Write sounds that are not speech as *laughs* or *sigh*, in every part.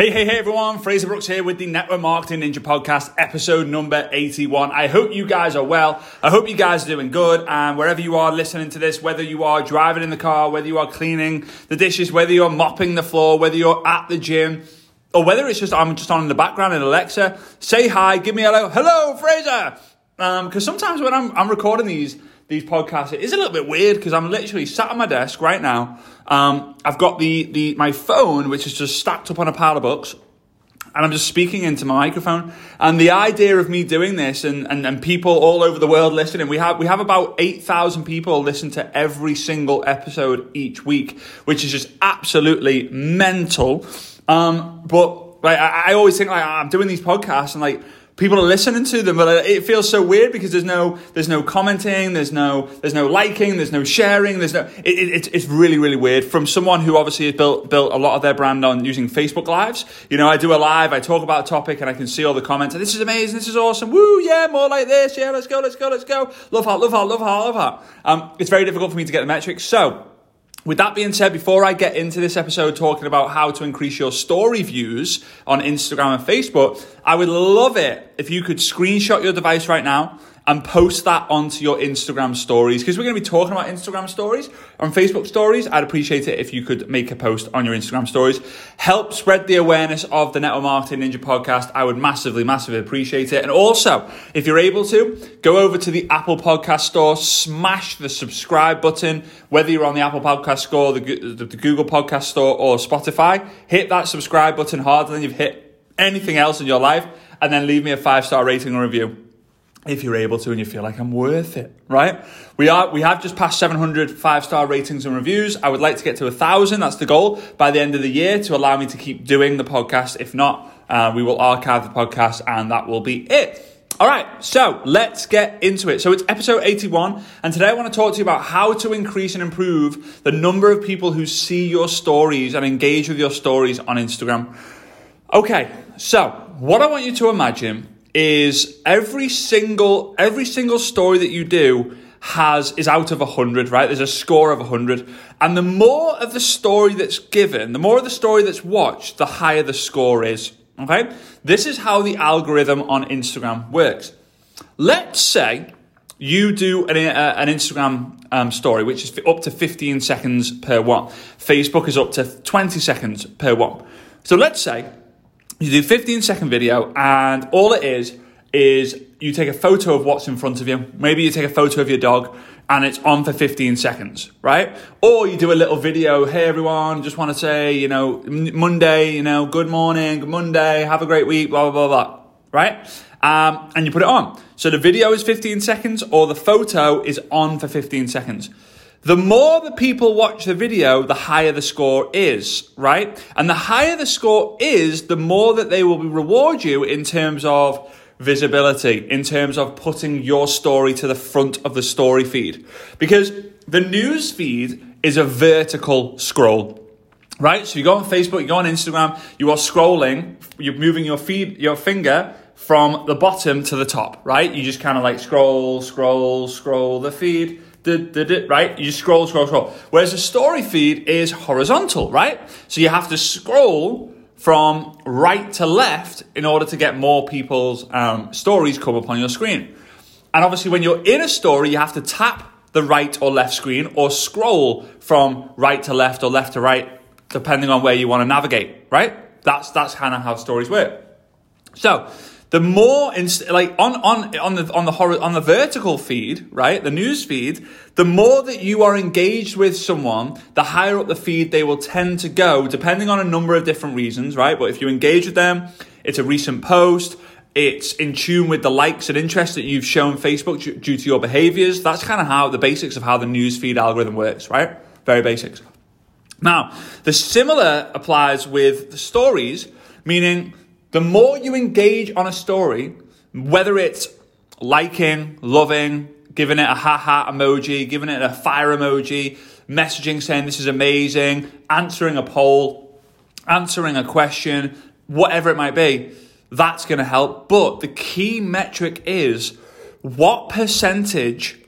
Hey, hey, hey, everyone. Fraser Brooks here with the Network Marketing Ninja Podcast, episode number 81. I hope you guys are well. I hope you guys are doing good. And wherever you are listening to this, whether you are driving in the car, whether you are cleaning the dishes, whether you're mopping the floor, whether you're at the gym, or whether it's just I'm just on in the background in Alexa, say hi, give me hello. Hello, Fraser. Because um, sometimes when I'm, I'm recording these, these podcasts, it is a little bit weird because I'm literally sat at my desk right now. Um, I've got the, the my phone, which is just stacked up on a pile of books, and I'm just speaking into my microphone. And the idea of me doing this and, and, and people all over the world listening, we have we have about eight thousand people listen to every single episode each week, which is just absolutely mental. Um, but like I, I always think like I'm doing these podcasts and like people are listening to them, but it feels so weird because there's no there's no commenting, there's no there's no liking, there's no sharing, there's no it, it, it's really really weird. From someone who obviously has built built a lot of their brand on using Facebook Lives, you know, I do a live, I talk about a topic, and I can see all the comments. And this is amazing, this is awesome, woo, yeah, more like this, yeah, let's go, let's go, let's go. Love heart, love heart, love heart, love heart. Um, it's very difficult for me to get the metrics, so. With that being said, before I get into this episode talking about how to increase your story views on Instagram and Facebook, I would love it if you could screenshot your device right now and post that onto your Instagram stories because we're going to be talking about Instagram stories on Facebook stories. I'd appreciate it if you could make a post on your Instagram stories. Help spread the awareness of the Network Marketing Ninja podcast. I would massively, massively appreciate it. And also, if you're able to, go over to the Apple Podcast Store, smash the subscribe button, whether you're on the Apple Podcast Store, the, the, the Google Podcast Store, or Spotify. Hit that subscribe button harder than you've hit anything else in your life, and then leave me a five star rating and review if you're able to and you feel like I'm worth it, right? We are we have just passed 700 five-star ratings and reviews. I would like to get to a thousand. That's the goal by the end of the year to allow me to keep doing the podcast. If not, uh, we will archive the podcast and that will be it. All right, so let's get into it. So it's episode 81, and today I want to talk to you about how to increase and improve the number of people who see your stories and engage with your stories on Instagram. Okay, so what I want you to imagine is every single every single story that you do has is out of 100 right? There's a score of 100 and the more of the story that's given the more of the story that's watched the higher the score is okay? This is how the algorithm on instagram works. Let's say you do an, uh, an instagram um, story which is up to 15 seconds per one. Facebook is up to 20 seconds per one. So let's say you do 15 second video, and all it is is you take a photo of what's in front of you. Maybe you take a photo of your dog and it's on for 15 seconds, right? Or you do a little video, hey everyone, just want to say, you know, Monday, you know, good morning, good Monday, have a great week, blah, blah, blah, blah, right? Um, and you put it on. So the video is 15 seconds or the photo is on for 15 seconds. The more the people watch the video, the higher the score is, right? And the higher the score is, the more that they will reward you in terms of visibility, in terms of putting your story to the front of the story feed. Because the news feed is a vertical scroll. Right? So you go on Facebook, you go on Instagram, you are scrolling, you're moving your feed, your finger from the bottom to the top, right? You just kind of like scroll, scroll, scroll the feed right? You scroll, scroll, scroll. Whereas a story feed is horizontal, right? So you have to scroll from right to left in order to get more people's um, stories come up on your screen. And obviously, when you're in a story, you have to tap the right or left screen or scroll from right to left or left to right, depending on where you want to navigate, right? That's, that's kind of how stories work. So, the more inst- like on on on the on the hor- on the vertical feed, right, the news feed, the more that you are engaged with someone, the higher up the feed they will tend to go, depending on a number of different reasons, right? But if you engage with them, it's a recent post, it's in tune with the likes and interest that you've shown Facebook due, due to your behaviors. That's kind of how the basics of how the news feed algorithm works, right? Very basics. Now, the similar applies with the stories, meaning the more you engage on a story, whether it's liking, loving, giving it a ha ha emoji, giving it a fire emoji, messaging saying this is amazing, answering a poll, answering a question, whatever it might be, that's going to help. But the key metric is what percentage,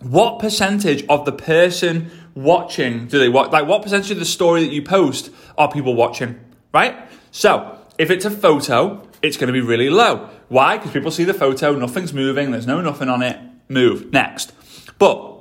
what percentage of the person watching do they watch? Like what percentage of the story that you post are people watching? right? So if it's a photo, it's going to be really low. Why? Because people see the photo, nothing's moving, there's no nothing on it. Move next. But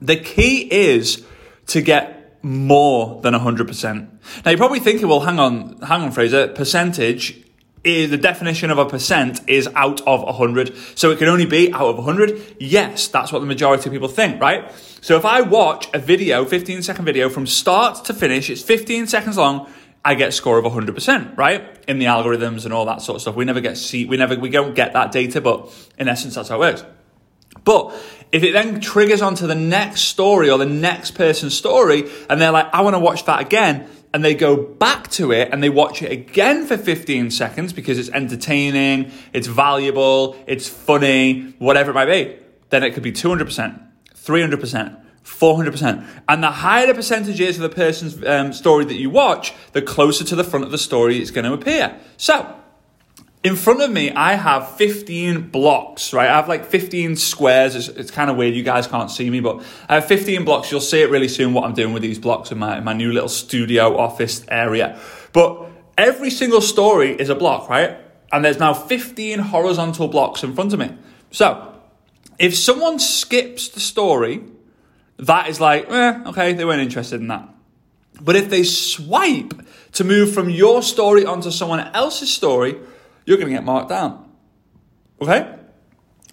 the key is to get more than 100%. Now you're probably thinking, well, hang on, hang on, Fraser, percentage is the definition of a percent is out of 100. So it can only be out of 100. Yes, that's what the majority of people think, right? So if I watch a video, 15 second video from start to finish, it's 15 seconds long, I get a score of 100%, right? In the algorithms and all that sort of stuff. We never get see, we never, we don't get that data, but in essence, that's how it works. But if it then triggers onto the next story or the next person's story, and they're like, I want to watch that again, and they go back to it and they watch it again for 15 seconds because it's entertaining, it's valuable, it's funny, whatever it might be, then it could be 200%, 300%. 400%. And the higher the percentage is of the person's um, story that you watch, the closer to the front of the story it's going to appear. So, in front of me, I have 15 blocks, right? I have like 15 squares. It's, it's, kind of weird. You guys can't see me, but I have 15 blocks. You'll see it really soon what I'm doing with these blocks in my, in my new little studio office area. But every single story is a block, right? And there's now 15 horizontal blocks in front of me. So, if someone skips the story, that is like, eh, okay, they weren't interested in that. But if they swipe to move from your story onto someone else's story, you're going to get marked down. Okay?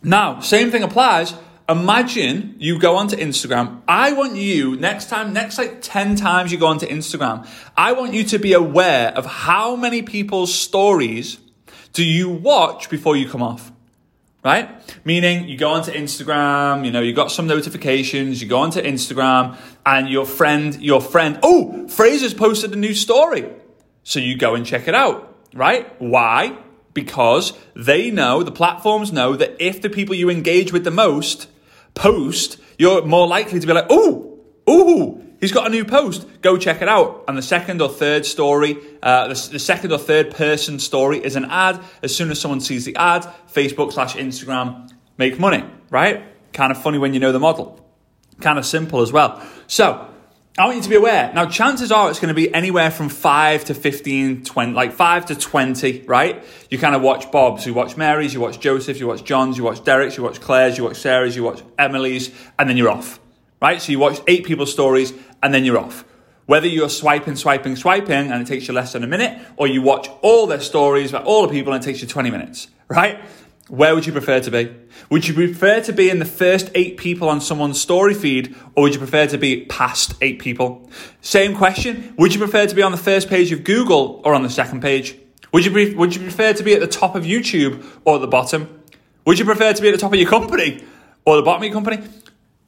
Now, same thing applies. Imagine you go onto Instagram. I want you, next time, next like 10 times you go onto Instagram, I want you to be aware of how many people's stories do you watch before you come off right? Meaning you go onto Instagram, you know, you got some notifications, you go onto Instagram and your friend, your friend, oh, Fraser's posted a new story. So you go and check it out, right? Why? Because they know, the platforms know that if the people you engage with the most post, you're more likely to be like, oh, oh, He's got a new post. Go check it out. And the second or third story, uh, the, the, second or third person story is an ad. As soon as someone sees the ad, Facebook slash Instagram make money, right? Kind of funny when you know the model. Kind of simple as well. So, I want you to be aware. Now, chances are it's going to be anywhere from 5 to 15, 20, like 5 to 20, right? You kind of watch Bob's, you watch Mary's, you watch Joseph's, you watch John's, you watch Derek's, you watch Claire's, you watch Sarah's, you watch Emily's, and then you're off, right? So you watch eight people's stories and then you're off. Whether you're swiping, swiping, swiping, and it takes you less than a minute, or you watch all their stories about all the people and it takes you 20 minutes, right? Where would you prefer to be? Would you prefer to be in the first eight people on someone's story feed, or would you prefer to be past eight people? Same question. Would you prefer to be on the first page of Google or on the second page? Would you, pre- would you prefer to be at the top of YouTube or at the bottom? Would you prefer to be at the top of your company or the bottom of your company?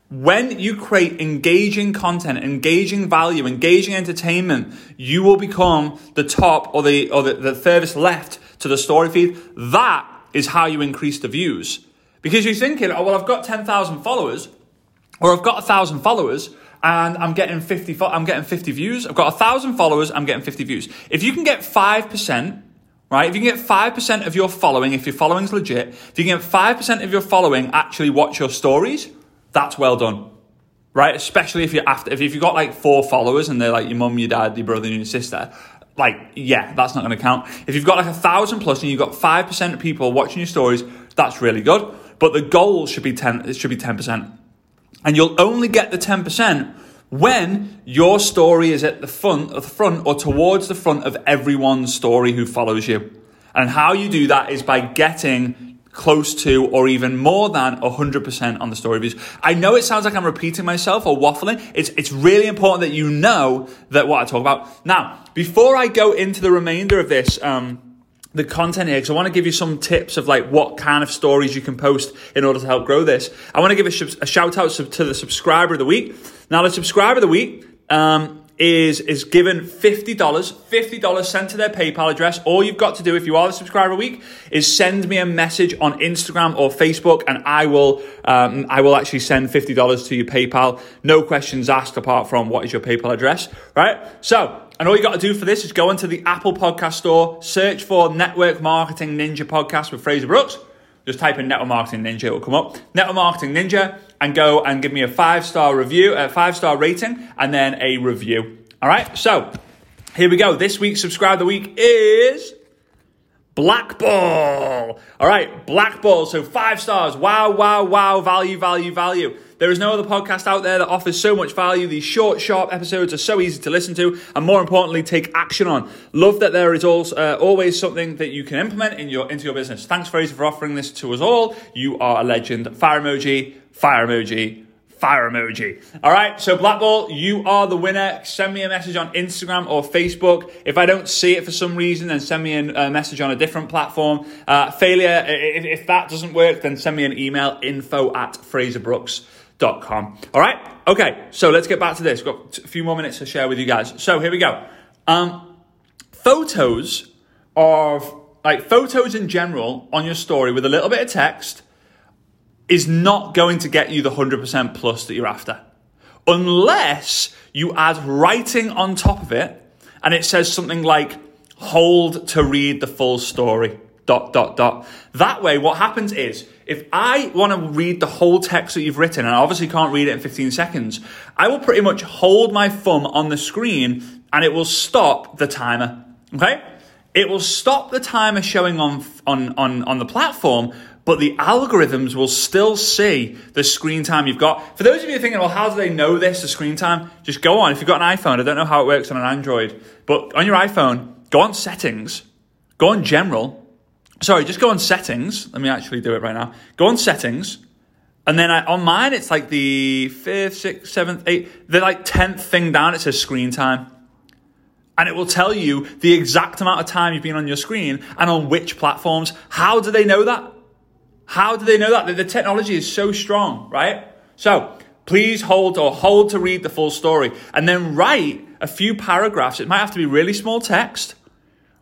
When you create engaging content, engaging value, engaging entertainment, you will become the top or the or the, the furthest left to the story feed. That is how you increase the views. Because you're thinking, oh well, I've got ten thousand followers, or I've got a thousand followers, and I'm getting fifty. I'm getting fifty views. I've got a thousand followers. I'm getting fifty views. If you can get five percent right? If you can get 5% of your following, if your following's legit, if you can get 5% of your following actually watch your stories, that's well done. Right? Especially if you're after, if you've got like four followers and they're like your mum, your dad, your brother, and your sister, like, yeah, that's not to count. If you've got like a thousand plus and you've got 5% of people watching your stories, that's really good. But the goal should be 10, it should be 10%. And you'll only get the 10% when your story is at the front of the front or towards the front of everyone's story who follows you. And how you do that is by getting close to or even more than 100% on the story views. I know it sounds like I'm repeating myself or waffling. It's, it's really important that you know that what I talk about. Now, before I go into the remainder of this, um, the content here, because I want to give you some tips of like what kind of stories you can post in order to help grow this. I want to give a, a shout out to the subscriber of the week. Now, the subscriber of the week, um, is is given $50, $50 sent to their PayPal address. All you've got to do if you are the subscriber week is send me a message on Instagram or Facebook and I will um, I will actually send $50 to your PayPal. No questions asked apart from what is your PayPal address, right? So, and all you got to do for this is go into the Apple Podcast Store, search for Network Marketing Ninja Podcast with Fraser Brooks. Just type in Network Marketing Ninja, it will come up. Network Marketing Ninja and go and give me a five star review, a five star rating, and then a review. All right. So Here we go. This week's subscribe the week is Blackball. All right, Blackball. So five stars. Wow, wow, wow. Value, value, value. There is no other podcast out there that offers so much value. These short, sharp episodes are so easy to listen to, and more importantly, take action on. Love that there is also, uh, always something that you can implement in your into your business. Thanks, Fraser, for offering this to us all. You are a legend. Fire emoji. Fire emoji fire emoji. All right, so Blackball, you are the winner. Send me a message on Instagram or Facebook. If I don't see it for some reason, then send me a message on a different platform. Uh, failure, if, if, that doesn't work, then send me an email info at fraserbrooks.com. All right, okay, so let's get back to this. Got a few more minutes to share with you guys. So here we go. Um, photos of, like, photos in general on your story with a little bit of text is not going to get you the 100% plus that you're after. Unless you add writing on top of it and it says something like, hold to read the full story, dot, dot, dot. That way, what happens is, if I want to read the whole text that you've written, and I obviously can't read it in 15 seconds, I will pretty much hold my thumb on the screen and it will stop the timer. Okay? It will stop the timer showing on, on, on, on the platform, but the algorithms will still see the screen time you've got. For those of you thinking, well, how do they know this, the screen time? Just go on. If you've got an iPhone, I don't know how it works on an Android, but on your iPhone, go on settings, go on general. Sorry, just go on settings. Let me actually do it right now. Go on settings. And then I, on mine, it's like the fifth, sixth, seventh, eighth, the like tenth thing down. It says screen time and it will tell you the exact amount of time you've been on your screen and on which platforms. How do they know that? How do they know that? The technology is so strong, right? So please hold or hold to read the full story and then write a few paragraphs. It might have to be really small text,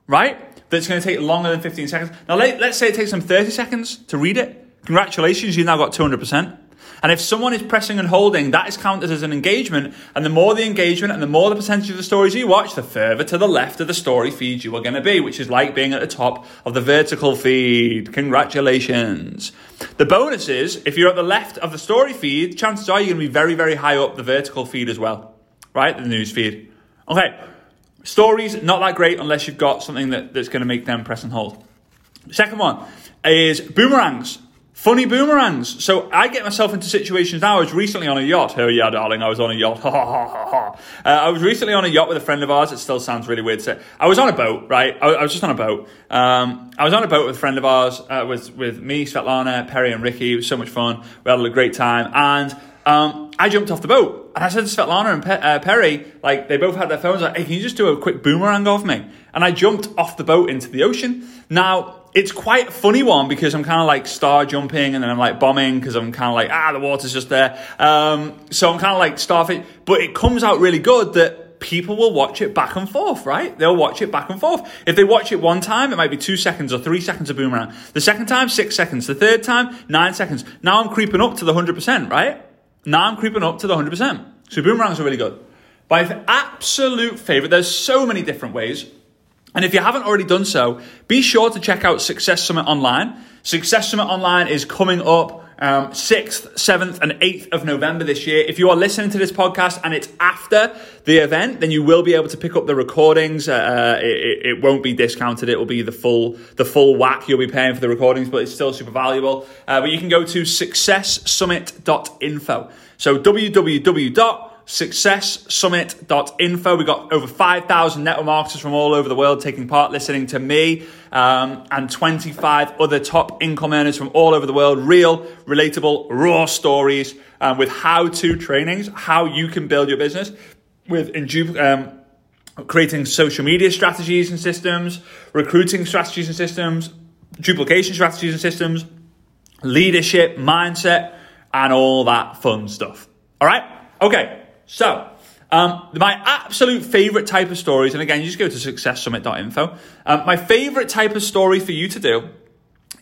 right? That's going to take longer than 15 seconds. Now, let, us say it takes them 30 seconds to read it. Congratulations, you've now got 200%. And if someone is pressing and holding, that is counted as an engagement. And the more the engagement and the more the percentage of the stories you watch, the further to the left of the story feed you are going to be, which is like being at the top of the vertical feed. Congratulations. The bonus is, if you're at the left of the story feed, chances are you're going to be very, very high up the vertical feed as well, right? The news feed. Okay. Stories, not that great unless you've got something that, that's going to make them press and hold. Second one is boomerangs. Funny boomerangs. So I get myself into situations now. I was recently on a yacht. Oh yeah, darling, I was on a yacht. *laughs* Ha ha ha ha. Uh, I was recently on a yacht with a friend of ours. It still sounds really weird to say. I was on a boat, right? I, I was just on a boat. Um, I was on a boat with a friend of ours, uh, with with me, Svetlana, Perry, and Ricky. It was so much fun. We had a great time, and um, I jumped off the boat and I said to Svetlana and Pe- uh, Perry, like they both had their phones, like, "Hey, can you just do a quick boomerang of me?" And I jumped off the boat into the ocean. Now it's quite a funny one because I'm kind of like star jumping and then I'm like bombing because I'm kind of like, ah, the water's just there. Um, so I'm kind of like starfish, but it comes out really good that people will watch it back and forth, right? They'll watch it back and forth. If they watch it one time, it might be two seconds or three seconds of boomerang. The second time, six seconds. The third time, nine seconds. Now I'm creeping up to the 100%, right? Now I'm creeping up to the 100%. So boomerangs are really good. My absolute favorite, there's so many different ways. And if you haven't already done so, be sure to check out Success Summit Online. Success Summit Online is coming up um, 6th, 7th, and 8th of November this year. If you are listening to this podcast and it's after the event, then you will be able to pick up the recordings. Uh, uh it, it, won't be discounted; it will be the full the full whack you'll be paying for the recordings, but it's still super valuable. Uh, but you can go to successsummit.info. So www successsummit.info. We've got over 5,000 network marketers from all over the world taking part, listening to me um, and 25 other top income earners from all over the world. Real, relatable, raw stories um, with how to trainings, how you can build your business with um, creating social media strategies and systems, recruiting strategies and systems, duplication strategies and systems, leadership, mindset, and all that fun stuff. All right? Okay. So, um, my absolute favorite type of stories, and again, you just go to successsummit.info. Um, my favorite type of story for you to do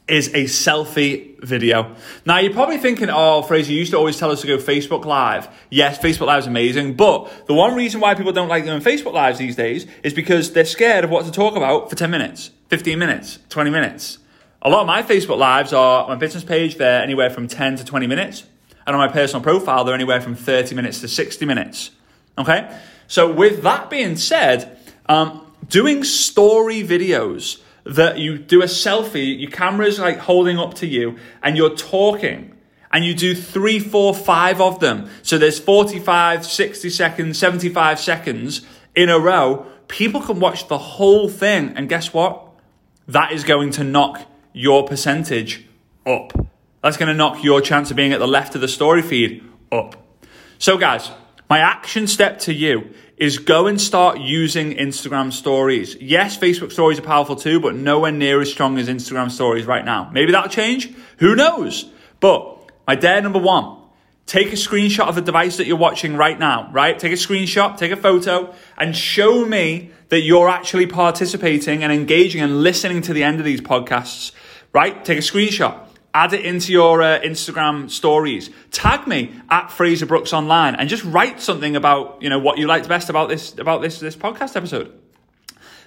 is a selfie video. Now, you're probably thinking, oh, Fraser, you used to always tell us to go Facebook Live. Yes, Facebook Live is amazing, but the one reason why people don't like doing Facebook Lives these days is because they're scared of what to talk about for 10 minutes, 15 minutes, 20 minutes. A lot of my Facebook Lives are on my business page, they're anywhere from 10 to 20 minutes. And on my personal profile, they're anywhere from 30 minutes to 60 minutes. Okay? So, with that being said, Um, doing story videos that you do a selfie, your camera's like holding up to you, and you're talking. And you do three, four, five of them. So there's 45, 60 seconds, 75 seconds in a row. People can watch the whole thing. And guess what? That is going to knock your percentage up. That's going to knock your chance of being at the left of the story feed up. So, guys, my action step to you is go and start using Instagram stories. Yes, Facebook stories are powerful too, but nowhere near as strong as Instagram stories right now. Maybe that'll change. Who knows? But my dare number one, take a screenshot of the device that you're watching right now, right? Take a screenshot, take a photo, and show me that you're actually participating and engaging and listening to the end of these podcasts, right? Take a screenshot add it into your uh, Instagram stories. Tag me at Fraser Brooks Online and just write something about you know what you liked best about this about this this podcast episode.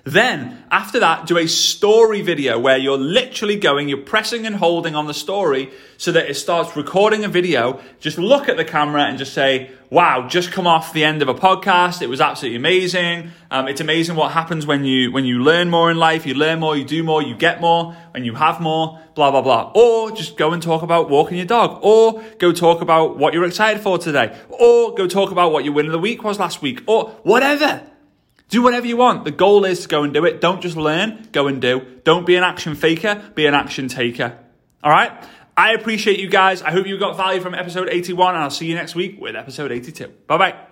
Then, after that, do a story video where you're literally going, you're pressing and holding on the story so that it starts recording a video. Just look at the camera and just say, wow, just come off the end of a podcast. It was absolutely amazing. Um, it's amazing what happens when you, when you learn more in life. You learn more, you do more, you get more, and you have more, blah, blah, blah. Or just go and talk about walking your dog. Or go talk about what you're excited for today. Or go talk about what your win of the week was last week. Or whatever. Do whatever you want. The goal is to go and do it. Don't just learn, go and do. Don't be an action faker, be an action taker. All right? I appreciate you guys. I hope you got value from episode 81, and I'll see you next week with episode 82. Bye bye.